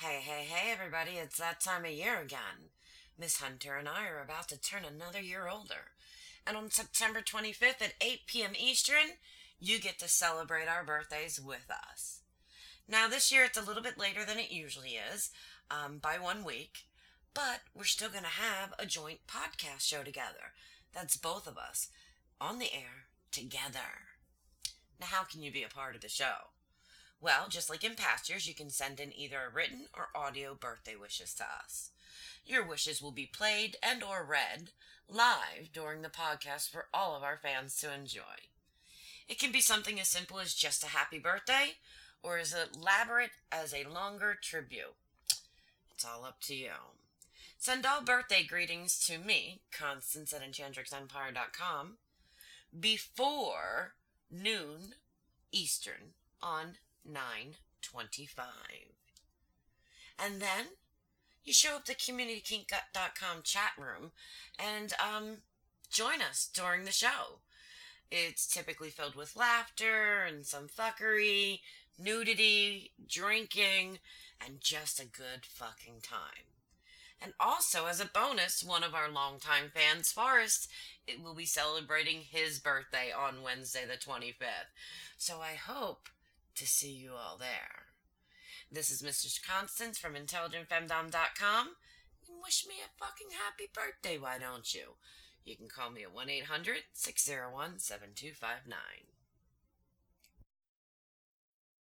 Hey, hey, hey, everybody, it's that time of year again. Miss Hunter and I are about to turn another year older. And on September 25th at 8 p.m. Eastern, you get to celebrate our birthdays with us. Now, this year it's a little bit later than it usually is, um, by one week, but we're still going to have a joint podcast show together. That's both of us on the air together. Now, how can you be a part of the show? Well, just like in past years, you can send in either a written or audio birthday wishes to us. Your wishes will be played and or read live during the podcast for all of our fans to enjoy. It can be something as simple as just a happy birthday or as elaborate as a longer tribute. It's all up to you. Send all birthday greetings to me, Constance at enchantrixempire.com, before noon Eastern on 925. And then you show up the communitykink.com chat room and um, join us during the show. It's typically filled with laughter and some fuckery, nudity, drinking, and just a good fucking time. And also, as a bonus, one of our longtime fans, Forrest, it will be celebrating his birthday on Wednesday, the 25th. So I hope to see you all there. This is Mr. Constance from IntelligentFemdom.com. Wish me a fucking happy birthday, why don't you? You can call me at 1 800 601 7259.